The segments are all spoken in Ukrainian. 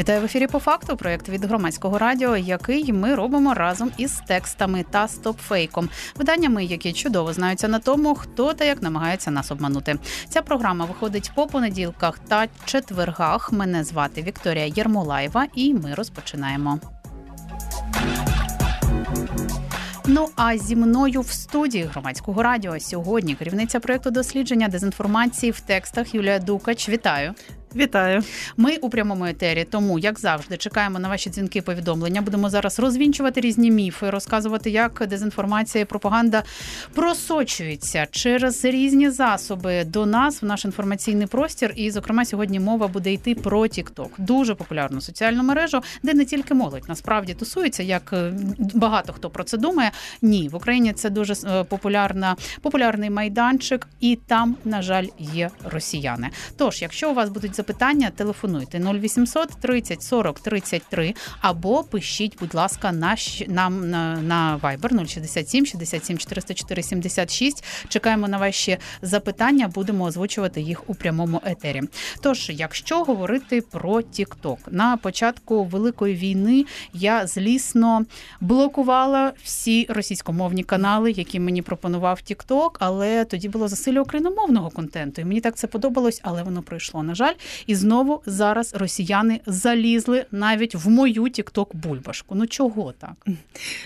Вітаю в ефірі по факту. Проєкт від громадського радіо, який ми робимо разом із текстами та стопфейком, виданнями, які чудово знаються на тому, хто та як намагається нас обманути. Ця програма виходить по понеділках та четвергах. Мене звати Вікторія Єрмолаєва, і ми розпочинаємо. Ну а зі мною в студії громадського радіо сьогодні керівниця проєкту дослідження дезінформації в текстах Юлія Дукач. Вітаю. Вітаю, ми у прямому етері. Тому як завжди чекаємо на ваші дзвінки. Повідомлення будемо зараз розвінчувати різні міфи, розказувати, як дезінформація і пропаганда просочується через різні засоби до нас в наш інформаційний простір. І, зокрема, сьогодні мова буде йти про TikTok. дуже популярну соціальну мережу, де не тільки молодь насправді тусується, як е, багато хто про це думає. Ні, в Україні це дуже е, популярна популярний майданчик, і там, на жаль, є росіяни. Тож, якщо у вас будуть запитання, телефонуйте 0800 30 40 33 або пишіть, будь ласка, на нам на, на Viber 067 67 404 76. Чекаємо на ваші запитання, будемо озвучувати їх у прямому етері. Тож, якщо говорити про TikTok, на початку великої війни я злісно блокувала всі російськомовні канали, які мені пропонував TikTok, але тоді було засилля україномовного контенту. І мені так це подобалось, але воно пройшло. На жаль, і знову зараз росіяни залізли навіть в мою тікток бульбашку. Ну чого так?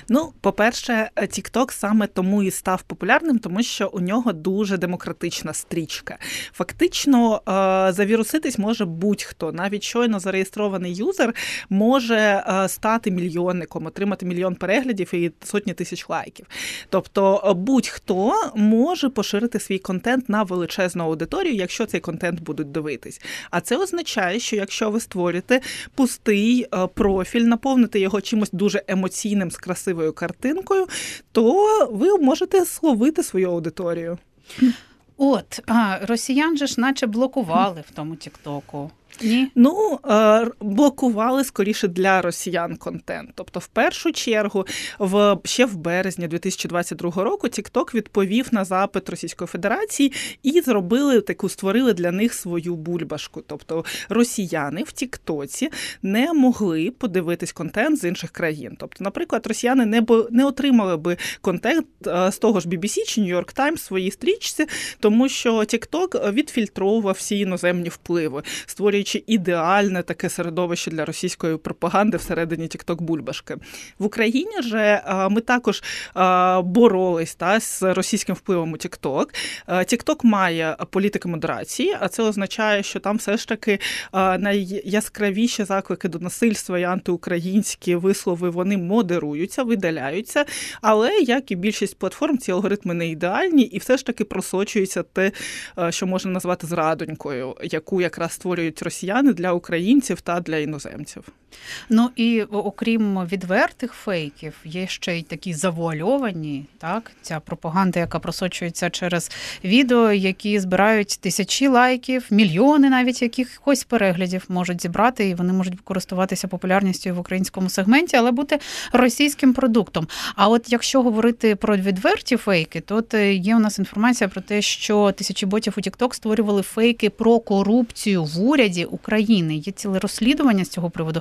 Ну, по-перше, Тікток саме тому і став популярним, тому що у нього дуже демократична стрічка. Фактично, е, завіруситись може будь-хто, навіть щойно зареєстрований юзер може е, стати мільйонником, отримати мільйон переглядів і сотні тисяч лайків. Тобто, е, будь-хто може поширити свій контент на величезну аудиторію, якщо цей контент будуть дивитись. А це означає, що якщо ви створюєте пустий е, профіль, наповните його чимось дуже емоційним з красивою картинкою, то ви можете словити свою аудиторію. От а росіян же ж, наче блокували в тому Тіктоку. Ні. Ну е, блокували скоріше для росіян контент. Тобто, в першу чергу, в ще в березні 2022 року, TikTok відповів на запит Російської Федерації і зробили таку, створили для них свою бульбашку. Тобто росіяни в Тіктоці не могли подивитись контент з інших країн. Тобто, наприклад, росіяни не б не отримали би контент е, з того ж BBC чи New York Times в своїй стрічці, тому що TikTok відфільтровував всі іноземні впливи, створюючи створюючи ідеальне таке середовище для російської пропаганди всередині Тікток Бульбашки. В Україні же ми також боролись та з російським впливом у Тікток. Тікток має політики модерації, а це означає, що там все ж таки найяскравіші заклики до насильства і антиукраїнські вислови вони модеруються, видаляються. Але як і більшість платформ, ці алгоритми не ідеальні, і все ж таки просочується те, що можна назвати зрадонькою, яку якраз створюють російські росіяни для українців та для іноземців. Ну і окрім відвертих фейків, є ще й такі завуальовані, так ця пропаганда, яка просочується через відео, які збирають тисячі лайків, мільйони навіть якихось переглядів можуть зібрати, і вони можуть користуватися популярністю в українському сегменті, але бути російським продуктом. А от якщо говорити про відверті фейки, то е, є у нас інформація про те, що тисячі ботів у TikTok створювали фейки про корупцію в уряді України. Є ціле розслідування з цього приводу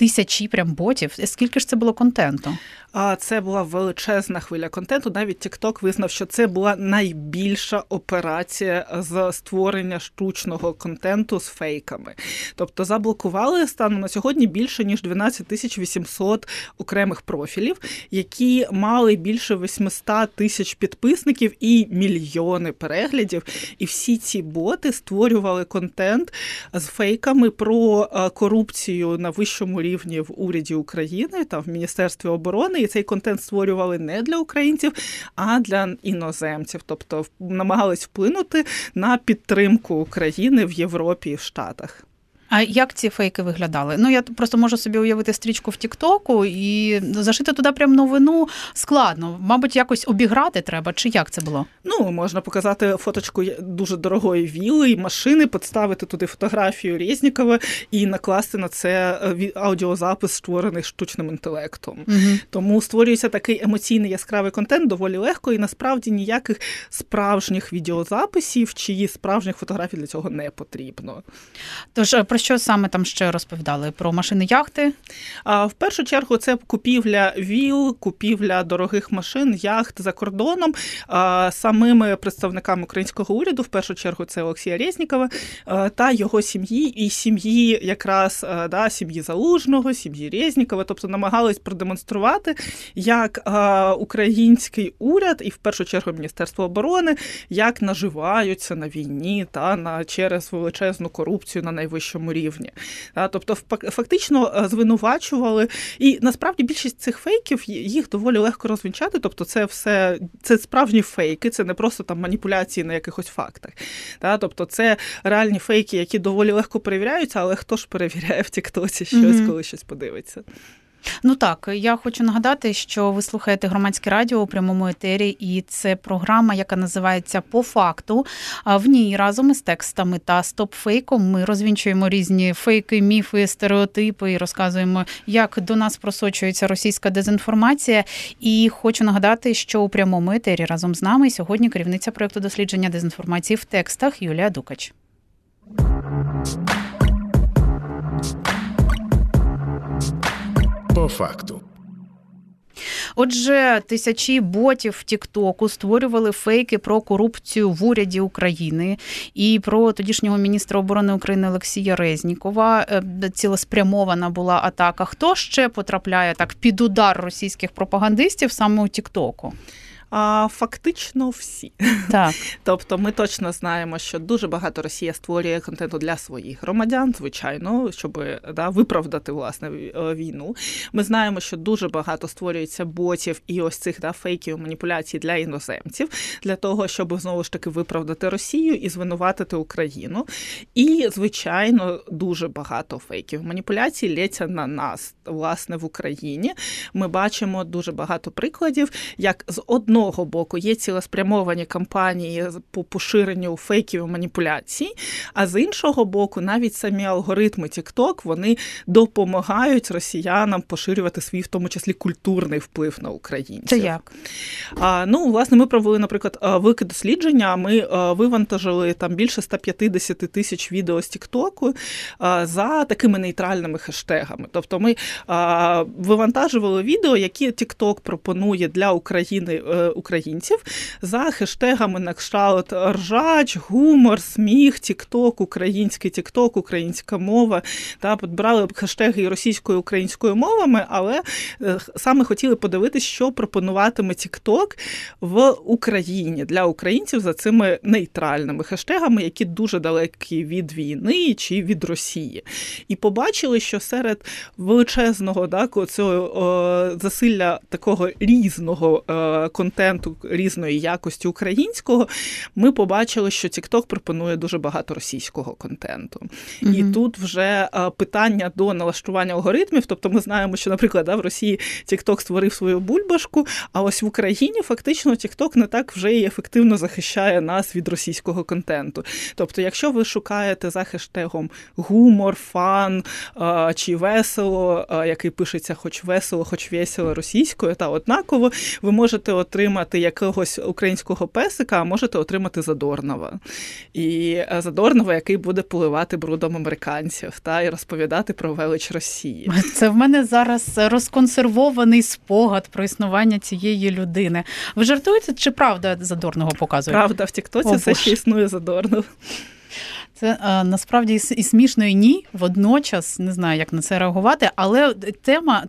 тисячі прям ботів. Скільки ж це було контенту? А це була величезна хвиля контенту. Навіть TikTok визнав, що це була найбільша операція з створення штучного контенту з фейками. Тобто заблокували станом на сьогодні більше ніж 12 тисяч 800 окремих профілів, які мали більше 800 тисяч підписників і мільйони переглядів. І всі ці боти створювали контент з фейками про е, корупцію на вищому рівні в уряді України та в Міністерстві оборони і цей контент створювали не для українців, а для іноземців, тобто намагались вплинути на підтримку України в Європі і в Штатах. А як ці фейки виглядали? Ну я просто можу собі уявити стрічку в Тіктоку і зашити туди прям новину складно. Мабуть, якось обіграти треба, чи як це було? Ну, можна показати фоточку дуже дорогої віли і машини, підставити туди фотографію Резнікова і накласти на це е, аудіозапис, створений штучним інтелектом. Угу. Тому створюється такий емоційний яскравий контент доволі легко, і насправді ніяких справжніх відеозаписів чи справжніх фотографій для цього не потрібно. Тож про що саме там ще розповідали? Про машини яхти? А в першу чергу це купівля віл, купівля дорогих машин, яхт за кордоном. А, самими представниками українського уряду, в першу чергу, це Олексія Резнікова та його сім'ї, і сім'ї, якраз да, сім'ї Залужного, сім'ї Резнікова, тобто намагались продемонструвати, як український уряд, і в першу чергу Міністерство оборони, як наживаються на війні та на через величезну корупцію на найвищому рівні. Тобто, фактично е, звинувачували, і насправді більшість цих фейків їх доволі легко розвінчати. Тобто, це все це справжні фейки, це не просто там маніпуляції на якихось фактах. Тобто, це реальні фейки, які доволі легко перевіряються, але хто ж перевіряє в Тіктоці щось, mm-hmm. коли щось подивиться. Ну так, я хочу нагадати, що ви слухаєте громадське радіо у прямому етері, і це програма, яка називається По факту. В ній разом із текстами та стопфейком ми розвінчуємо різні фейки, міфи, стереотипи і розказуємо, як до нас просочується російська дезінформація. І хочу нагадати, що у прямому етері разом з нами сьогодні керівниця проєкту дослідження дезінформації в текстах Юлія Дукач. По факту. Отже, тисячі ботів в Тіктоку створювали фейки про корупцію в уряді України і про тодішнього міністра оборони України Олексія Резнікова. Е, цілеспрямована була атака. Хто ще потрапляє так під удар російських пропагандистів саме у Тіктоку? А фактично всі. Так. Тобто, ми точно знаємо, що дуже багато Росія створює контенту для своїх громадян, звичайно, щоб да, виправдати власне е, війну. Ми знаємо, що дуже багато створюється ботів і ось цих да, фейків маніпуляцій для іноземців, для того, щоб знову ж таки виправдати Росію і звинуватити Україну. І, звичайно, дуже багато фейків маніпуляцій лється на нас, власне, в Україні. Ми бачимо дуже багато прикладів, як з одного одного боку є цілеспрямовані кампанії по поширенню фейків і маніпуляцій, а з іншого боку, навіть самі алгоритми TikTok, вони допомагають росіянам поширювати свій, в тому числі культурний вплив на українців. Це як? А, Ну, власне, ми провели, наприклад, велике дослідження. Ми вивантажили там більше 150 тисяч відео з Тіктоку за такими нейтральними хештегами. Тобто ми вивантажували відео, які TikTok пропонує для України е, українців за хештегами на кшталт ржач, гумор, сміх, тікток, український тікток, українська мова. Та підбирали хештеги російською і українською мовами, але е, саме хотіли подивитися, що пропонуватиме Тікток в Україні для українців за цими нейтральними хештегами, які дуже далекі від війни чи від Росії. І побачили, що серед величезного так, цього засилля такого різного контенту, контенту різної якості українського, ми побачили, що TikTok пропонує дуже багато російського контенту. mm І тут вже питання до налаштування алгоритмів. Тобто, ми знаємо, що, наприклад, да, в Росії TikTok створив свою бульбашку, а ось в Україні фактично TikTok не так вже і ефективно захищає нас від російського контенту. Тобто, якщо ви шукаєте за хештегом гумор, фан чи весело, який пишеться хоч весело, хоч весело російською, та однаково, ви можете отримати отримати якогось українського песика, а можете отримати Задорнова. І е, Задорнова, який буде поливати брудом американців та і розповідати про велич Росії. Це в мене зараз розконсервований спогад про існування цієї людини. Ви жартуєте, чи правда Задорного показують? Правда, в Тіктоці все ще існує Задорнов. Це а, е, насправді і смішно, і ні. Водночас не знаю, як на це реагувати, але тема,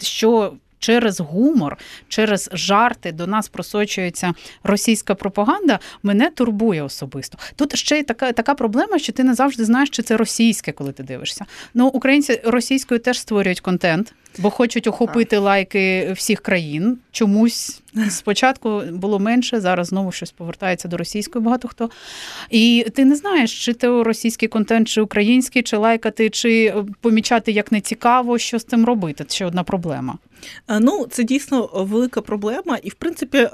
що через гумор, через жарти до нас просочується російська пропаганда, мене турбує особисто. Тут ще й така така проблема, що ти не завжди знаєш, чи це російське, коли ти дивишся. Ну, українці російською теж створюють контент. Бо хочуть охопити лайки всіх країн. Чомусь спочатку було менше, зараз знову щось повертається до російської багато хто. І ти не знаєш, чи це російський контент, чи український, чи лайкати, чи помічати як не цікаво, що з цим робити. Це ще одна проблема. Ну, це дійсно велика проблема, і в принципі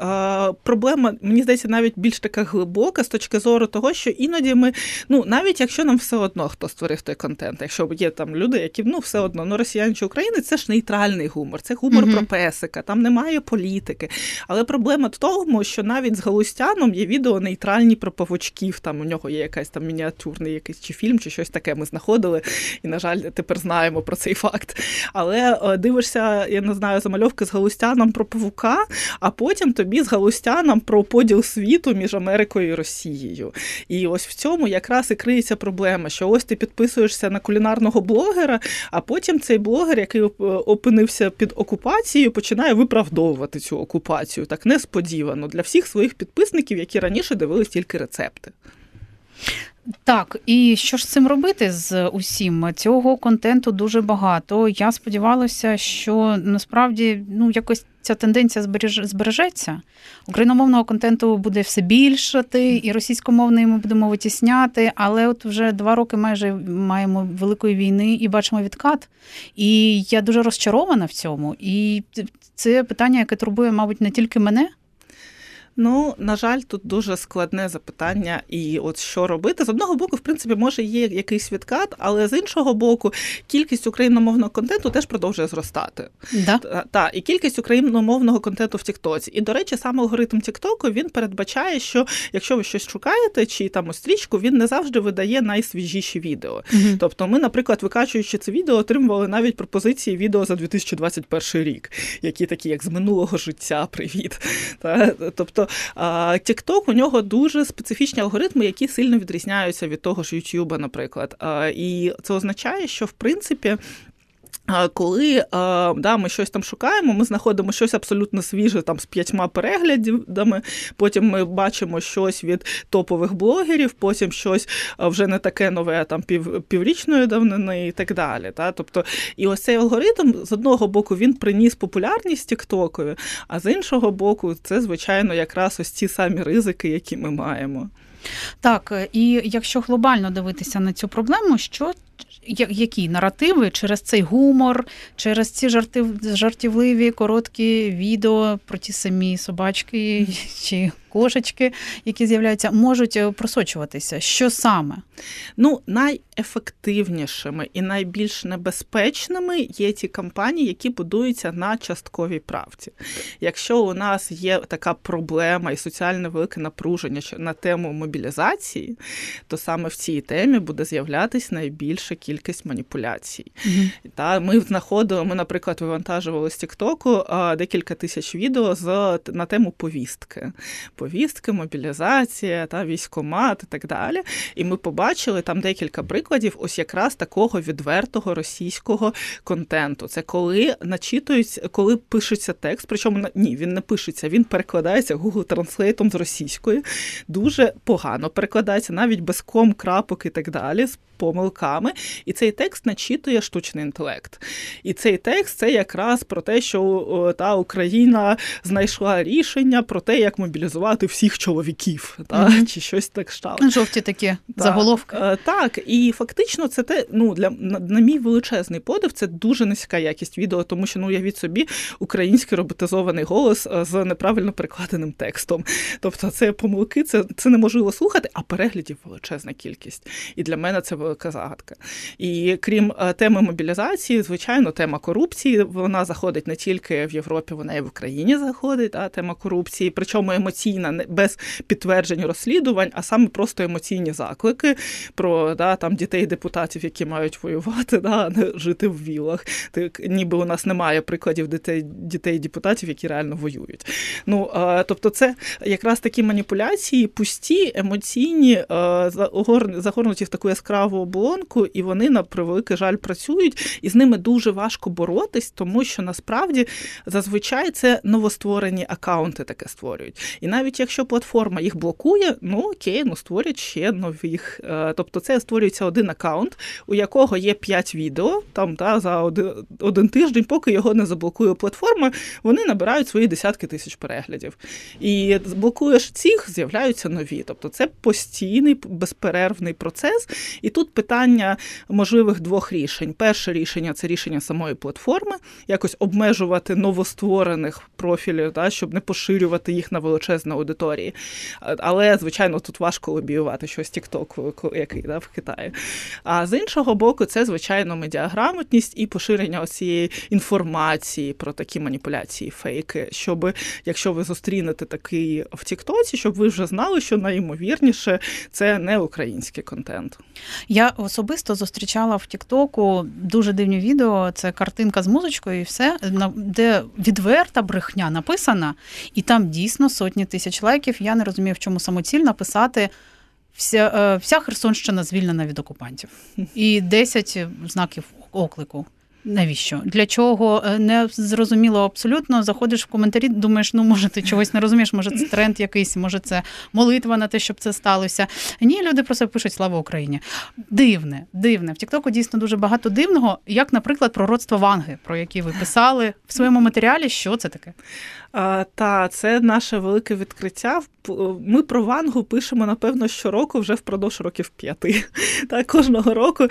проблема, мені здається, навіть більш така глибока з точки зору того, що іноді ми, ну навіть якщо нам все одно хто створив той контент, якщо є там люди, які ну все одно, ну росіяни чи України, це ж нейтральний гумор, це гумор mm-hmm. про песика, там немає політики. Але проблема в тому, що навіть з Галустяном є відео нейтральні про павучків. Там у нього є якась там мініатюрний якийсь чи фільм, чи щось таке. Ми знаходили, і на жаль, тепер знаємо про цей факт. Але е, дивишся, я не знаю, замальовки з Галустяном про павука, а потім тобі з Галустяном про поділ світу між Америкою і Росією. І ось в цьому якраз і криється проблема, що ось ти підписуєшся на кулінарного блогера, а потім цей блогер, який опинився під окупацією, починає виправдовувати цю окупацію так несподівано для всіх своїх підписників, які раніше дивились тільки рецепти. Так, і що ж цим робити з усім? Цього контенту дуже багато. Я сподівалася, що насправді ну якось ця тенденція збереж... збережеться. Україномовного контенту буде все більшати, і російськомовний ми будемо витісняти. Але от вже два роки майже маємо великої війни і бачимо відкат. І я дуже розчарована в цьому. І це питання, яке турбує, мабуть, не тільки мене. Ну, на жаль, тут дуже складне запитання, і от що робити. З одного боку, в принципі, може є якийсь відкат, але з іншого боку, кількість україномовного контенту теж продовжує зростати. Да? Та, і кількість україномовного контенту в Тіктоці. І, до речі, саме алгоритм Тіктоку він передбачає, що якщо ви щось шукаєте, чи там стрічку, він не завжди видає найсвіжіші відео. Угу. Тобто, ми, наприклад, викачуючи це відео, отримували навіть пропозиції відео за 2021 рік, які такі, як з минулого життя, привіт. Та, Тобто TikTok, у нього дуже специфічні алгоритми, які сильно відрізняються від того ж YouTube, наприклад. І це означає, що в принципі коли да, ми щось там шукаємо, ми знаходимо щось абсолютно свіже там з п'ятьма переглядами, потім ми бачимо щось від топових блогерів, потім щось вже не таке нове, там пів, піврічної давнини і так далі. Та? Тобто, І ось цей алгоритм з одного боку він приніс популярність Тіктокові, а з іншого боку, це, звичайно, якраз ось ті самі ризики, які ми маємо. Так, і якщо глобально дивитися на цю проблему, що які наративи через цей гумор, через ці жартів, жартівливі короткі відео про ті самі собачки чи кошечки, які з'являються, можуть е, просочуватися. Що саме? Ну, найефективнішими і найбільш небезпечними є ті кампанії, які будуються на частковій правді. Якщо у нас є така проблема і соціальне велике напруження на тему мобілізації, то саме в цій темі буде з'являтися найбільша кількість маніпуляцій. Та Ми знаходили, ми, наприклад, вивантажували з Тіктоку декілька тисяч відео з на тему повістки повістки, мобілізація, та військомат і так далі. І ми побачили там декілька прикладів, ось якраз такого відвертого російського контенту. Це коли начитують, коли пишеться текст, причому ні, він не пишеться, він перекладається Google Translate з російської, дуже погано перекладається, навіть без ком, крапок і так далі помилками, і цей текст начитує штучний інтелект. І цей текст це якраз про те, що та Україна знайшла рішення про те, як мобілізувати всіх чоловіків, та mm-hmm. чи щось так штало. Жовті такі та, заголовки. Е, так, і фактично, це те, ну для на, на мій величезний подив, це дуже низька якість відео, тому що ну я від собі український роботизований голос е, з неправильно перекладеним текстом. Тобто, це помилки, це це неможливо слухати, а переглядів величезна кількість. І для мене це велика загадка. І крім е, теми мобілізації, звичайно, тема корупції вона заходить не тільки в Європі, вона і в Україні заходить. а Тема корупції, причому емоційна, без підтверджень розслідувань, а саме просто емоційні заклики про да, там дітей депутатів, які мають воювати, да, не жити в вілах. Так, ніби у нас немає прикладів дітей дітей депутатів, які реально воюють. Ну тобто, це якраз такі маніпуляції, пусті, емоційні, загорнуті в таку яскраву оболонку, і вони на превеликий жаль працюють, і з ними дуже важко боротись, тому що насправді зазвичай це новостворені акаунти таке створюють. І навіть якщо платформа їх блокує, ну окей, ну створять ще нових. Е, тобто це створюється один акаунт, у якого є 5 відео там та за один, один тиждень, поки його не заблокує платформа, вони набирають свої десятки тисяч переглядів. І блокуєш цих, з'являються нові. Тобто це постійний безперервний процес. І тут питання можливих двох рішень. Перше рішення це рішення самої платформи, якось обмежувати новостворених профілів, да, щоб не поширювати їх на величезну аудиторії. Але, звичайно, тут важко лобіювати щось TikTok, який да, в Китаї. А з іншого боку, це, звичайно, медіаграмотність і поширення цієї інформації про такі маніпуляції, фейки, щоб якщо ви зустрінете такий в Тіктоці, щоб ви вже знали, що найімовірніше це не український контент. Я особисто зустрічала в Тіктоку дуже дивні відео. Це картинка з музичкою, і все де відверта брехня написана, і там дійсно сотні тисяч лайків. Я не розумію, в чому самоцільно писати. Вся е, вся Херсонщина звільнена від окупантів і 10 знаків оклику. Навіщо? Для чого е, не зрозуміло абсолютно. Заходиш в коментарі, думаєш, ну може ти чогось не розумієш, може це тренд якийсь, може це молитва на те, щоб це сталося. Ні, люди просто пишуть Слава Україні. Дивне, дивне. В Тіктоку дійсно дуже багато дивного, як, наприклад, пророцтво Ванги, про які ви писали в своєму матеріалі. Що це таке? А, Та це наше велике відкриття. Ми про Вангу пишемо, напевно, щороку вже впродовж років п'яти. Та кожного року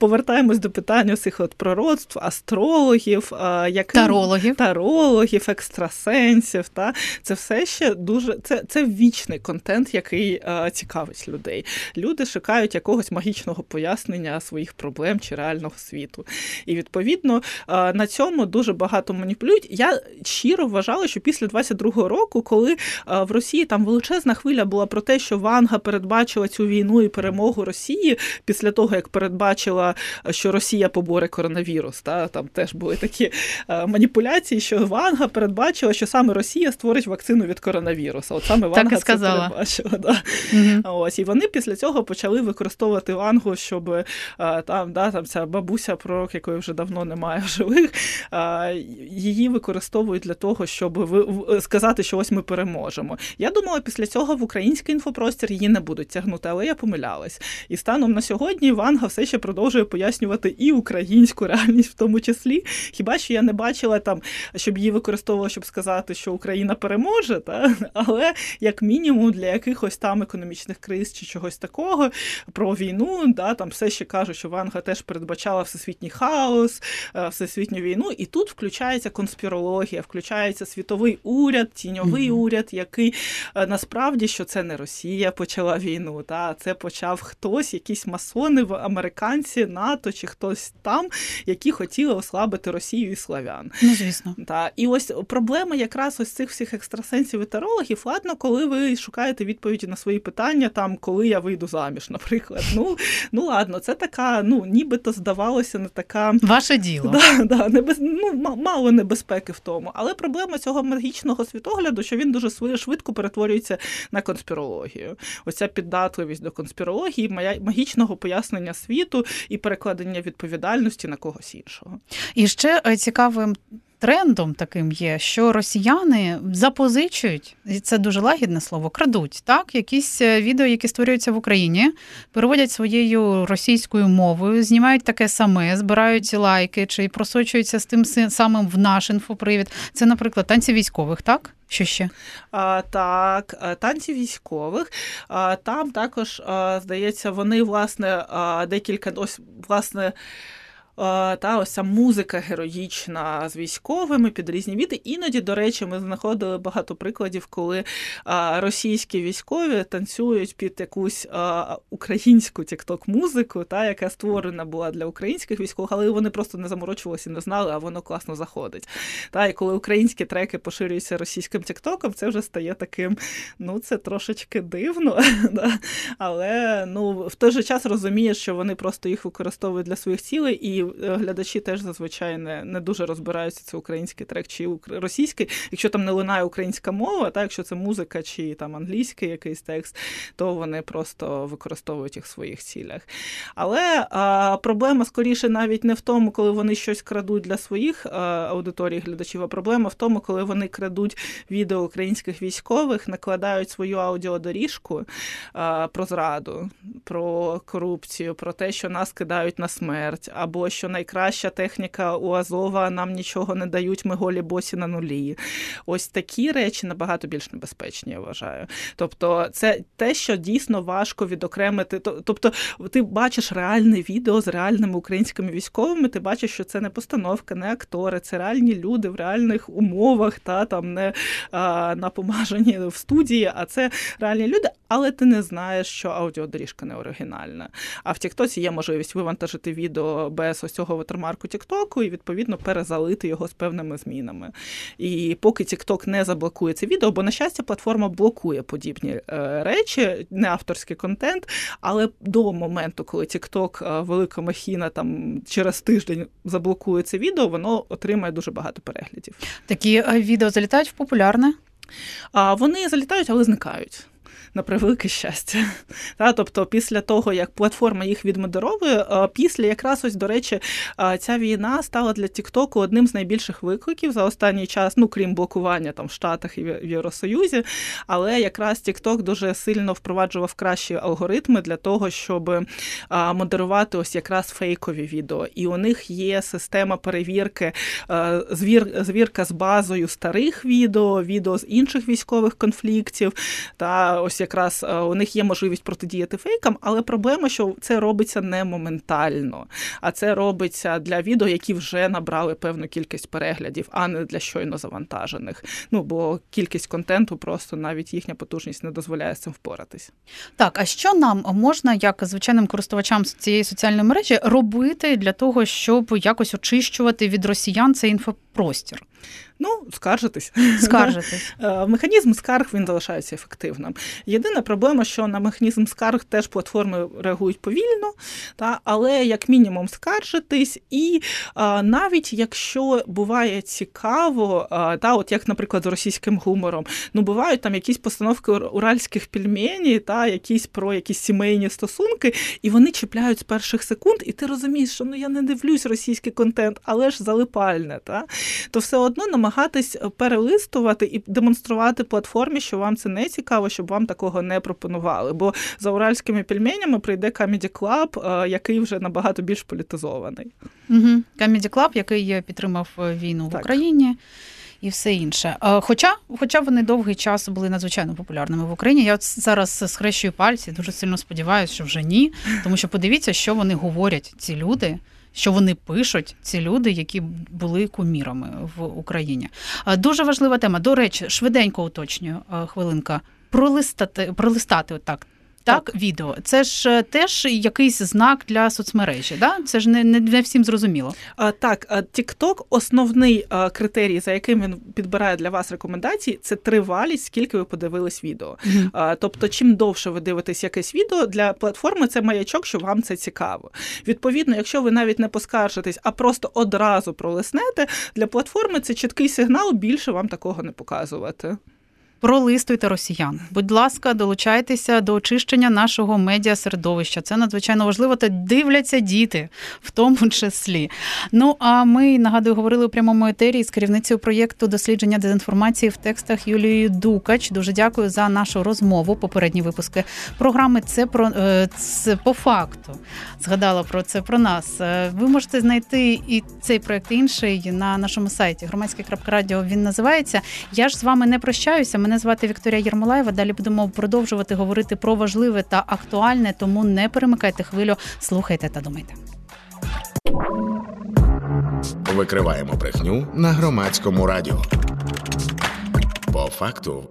повертаємось до питання цих от пророцтв, астрологів, як тарологів, тарологів, екстрасенсів. Та Це все ще дуже це це вічний контент, який цікавить людей. Люди шукають якогось магічного пояснення своїх проблем чи реального світу. І відповідно на цьому дуже багато маніпулюють. Я щиро вважала, що після 22-го року, коли в Росії там величезна хвиля була про те, що Ванга передбачила цю війну і перемогу Росії після того, як передбачила, що Росія поборе коронавірус. Та там теж були такі маніпуляції, що Ванга передбачила, що саме Росія створить вакцину від коронавірусу. От саме Ванга це передбачила. Да. Угу. Ось і вони після цього почали використовувати Вангу, щоб там да, там ця бабуся, пророк, якої вже давно немає в живих, її використовують для того, щоб сказати, що ось ми переможемо. Я думала, після цього в український інфопростір її не будуть тягнути, але я помилялась. І станом на сьогодні Ванга все ще продовжує пояснювати і українську реальність, в тому числі. Хіба що я не бачила там, щоб її використовували, щоб сказати, що Україна переможе, та але як мінімум для якихось там економічних криз чи чогось такого про війну, да, там все ще кажуть, що Ванга теж передбачала всесвітній хаос, е, всесвітню війну, і тут включається конспірологія, включається світовий уряд, тіньовий mm-hmm. уряд, який е, насправді що це не Росія почала війну, та це почав хтось, якісь масони, в американці, НАТО чи хтось там, які хотіли ослабити Росію і славян. Ну, звісно. Та і ось проблема якраз ось цих всіх екстрасенсів і тарологів, ладно, коли ви шукаєте відповіді на свої питання, там коли я вийду заміж, наприклад. Ну ну ладно, це така, ну нібито здавалося, не така ваше діло. Да, да, небез... ну, мало небезпеки в тому. Але проблема цього цього магічного світогляду, що він дуже швидко перетворюється на конспірологію. Оця піддатливість до конспірології, магічного пояснення світу і перекладення відповідальності на когось іншого. І ще е, цікавим трендом таким є, що росіяни запозичують, і це дуже лагідне слово, крадуть так, якісь е, відео, які створюються в Україні, переводять своєю російською мовою, знімають таке саме, збирають лайки чи просочуються з тим самим в наш інфопривід. Це, наприклад, танці військових, так? Що ще? А, Так, е, танці військових. А, Там також, а, здається, вони, власне, декілька ось, власне. Та ось ця музика героїчна з військовими під різні віди. Іноді, до речі, ми знаходили багато прикладів, коли російські військові танцюють під якусь українську тікток-музику, та яка створена була для українських військових, але вони просто не заморочувалися не знали, а воно класно заходить. Та і коли українські треки поширюються російським тіктоком, це вже стає таким, ну це трошечки дивно, але ну в той же час розумієш, що вони просто їх використовують для своїх цілей і і глядачі теж зазвичай не не дуже розбираються, це український трек чи російський. Якщо там не лунає українська мова, так якщо це музика чи там англійський якийсь текст, то вони просто використовують їх в своїх цілях. Але а, проблема скоріше навіть не в тому, коли вони щось крадуть для своїх а, аудиторій глядачів, а проблема в тому, коли вони крадуть відео українських військових, накладають свою аудіодоріжку а, про зраду, про корупцію, про те, що нас кидають на смерть, або що найкраща техніка у Азова нам нічого не дають, ми голі босі на нулі. Ось такі речі набагато більш небезпечні, я вважаю. Тобто, це те, що дійсно важко відокремити. Тобто, ти бачиш реальне відео з реальними українськими військовими, ти бачиш, що це не постановка, не актори, це реальні люди в реальних умовах, та там не а, напомажені в студії, а це реальні люди, але ти не знаєш, що аудіодоріжка не оригінальна. А в Тіктоці є можливість вивантажити відео без ось цього ватермарку Тіктоку і відповідно перезалити його з певними змінами. І поки Тікток не заблокує це відео, бо на щастя, платформа блокує подібні е, речі, не авторський контент. Але до моменту, коли Тікток е, велика махіна там через тиждень заблокує це відео, воно отримає дуже багато переглядів. Такі е, відео залітають в популярне. А вони залітають, але зникають на превелике щастя. Та, Тобто, після того, як платформа їх відмодеровує, після якраз ось, до речі, ця війна стала для Тіктоку одним з найбільших викликів за останній час, ну крім блокування там в Штатах і в Євросоюзі. Але якраз Тікток дуже сильно впроваджував кращі алгоритми для того, щоб модерувати ось якраз фейкові відео. І у них є система перевірки, звір, звірка з базою старих відео, відео з інших військових конфліктів. Та ось якраз е, у них є можливість протидіяти фейкам, але проблема, що це робиться не моментально, а це робиться для відео, які вже набрали певну кількість переглядів, а не для щойно завантажених. Ну бо кількість контенту просто навіть їхня потужність не дозволяє з цим впоратись. Так, а що нам можна, як звичайним користувачам цієї соціальної мережі, робити для того, щоб якось очищувати від росіян цей інфопростір? Ну, скаржитись. Скаржитись. Е, механізм скарг він залишається ефективним. Єдина проблема, що на механізм скарг теж платформи реагують повільно, та, але як мінімум скаржитись, і а, навіть якщо буває цікаво, а, та, от як, наприклад, з російським гумором, ну бувають там якісь постановки уральських пельмені, та якісь про якісь сімейні стосунки, і вони чіпляють з перших секунд, і ти розумієш, що ну я не дивлюсь російський контент, але ж залипальне, та, то все одно намагатись е, перелистувати і демонструвати платформі, що вам це не цікаво, щоб вам такого не пропонували. Бо за уральськими пельменями прийде Comedy Club, е, який вже набагато більш політизований. Угу. Comedy Club, який підтримав е, війну так. в Україні. І все інше. Хоча хоча вони довгий час були надзвичайно популярними в Україні. Я от зараз схрещую пальці, дуже сильно сподіваюся, що вже ні. Тому що подивіться, що вони говорять, ці люди що вони пишуть, ці люди, які були кумірами в Україні. Дуже важлива тема. До речі, швиденько уточнюю хвилинка. Пролистати, пролистати отак так, так, відео. Це ж е, теж якийсь знак для соцмережі. Да? Це ж не не, не всім зрозуміло. А, Так, TikTok основний а, критерій, за яким він підбирає для вас рекомендації, це тривалість, скільки ви подивились відео. Mm-hmm. А, Тобто, чим довше ви дивитесь якесь відео для платформи, це маячок, що вам це цікаво. Відповідно, якщо ви навіть не поскаржитесь, а просто одразу пролиснете, для платформи це чіткий сигнал, більше вам такого не показувати пролистуйте росіян. Будь ласка, долучайтеся до очищення нашого медіа середовища. Це надзвичайно важливо. Та дивляться діти в тому числі. Ну а ми нагадую, говорили у прямому етері з керівницею проєкту дослідження дезінформації в текстах Юлією Дукач. Дуже дякую за нашу розмову. Попередні випуски програми. Це про е, це по факту. Згадала про це про нас. Е, ви можете знайти і цей проєкт інший на нашому сайті громадське.радіо. Він називається. Я ж з вами не прощаюся. Мене звати Вікторія Єрмолаєва. Далі будемо продовжувати говорити про важливе та актуальне, тому не перемикайте хвилю, слухайте та думайте. Викриваємо брехню на громадському радіо. По факту.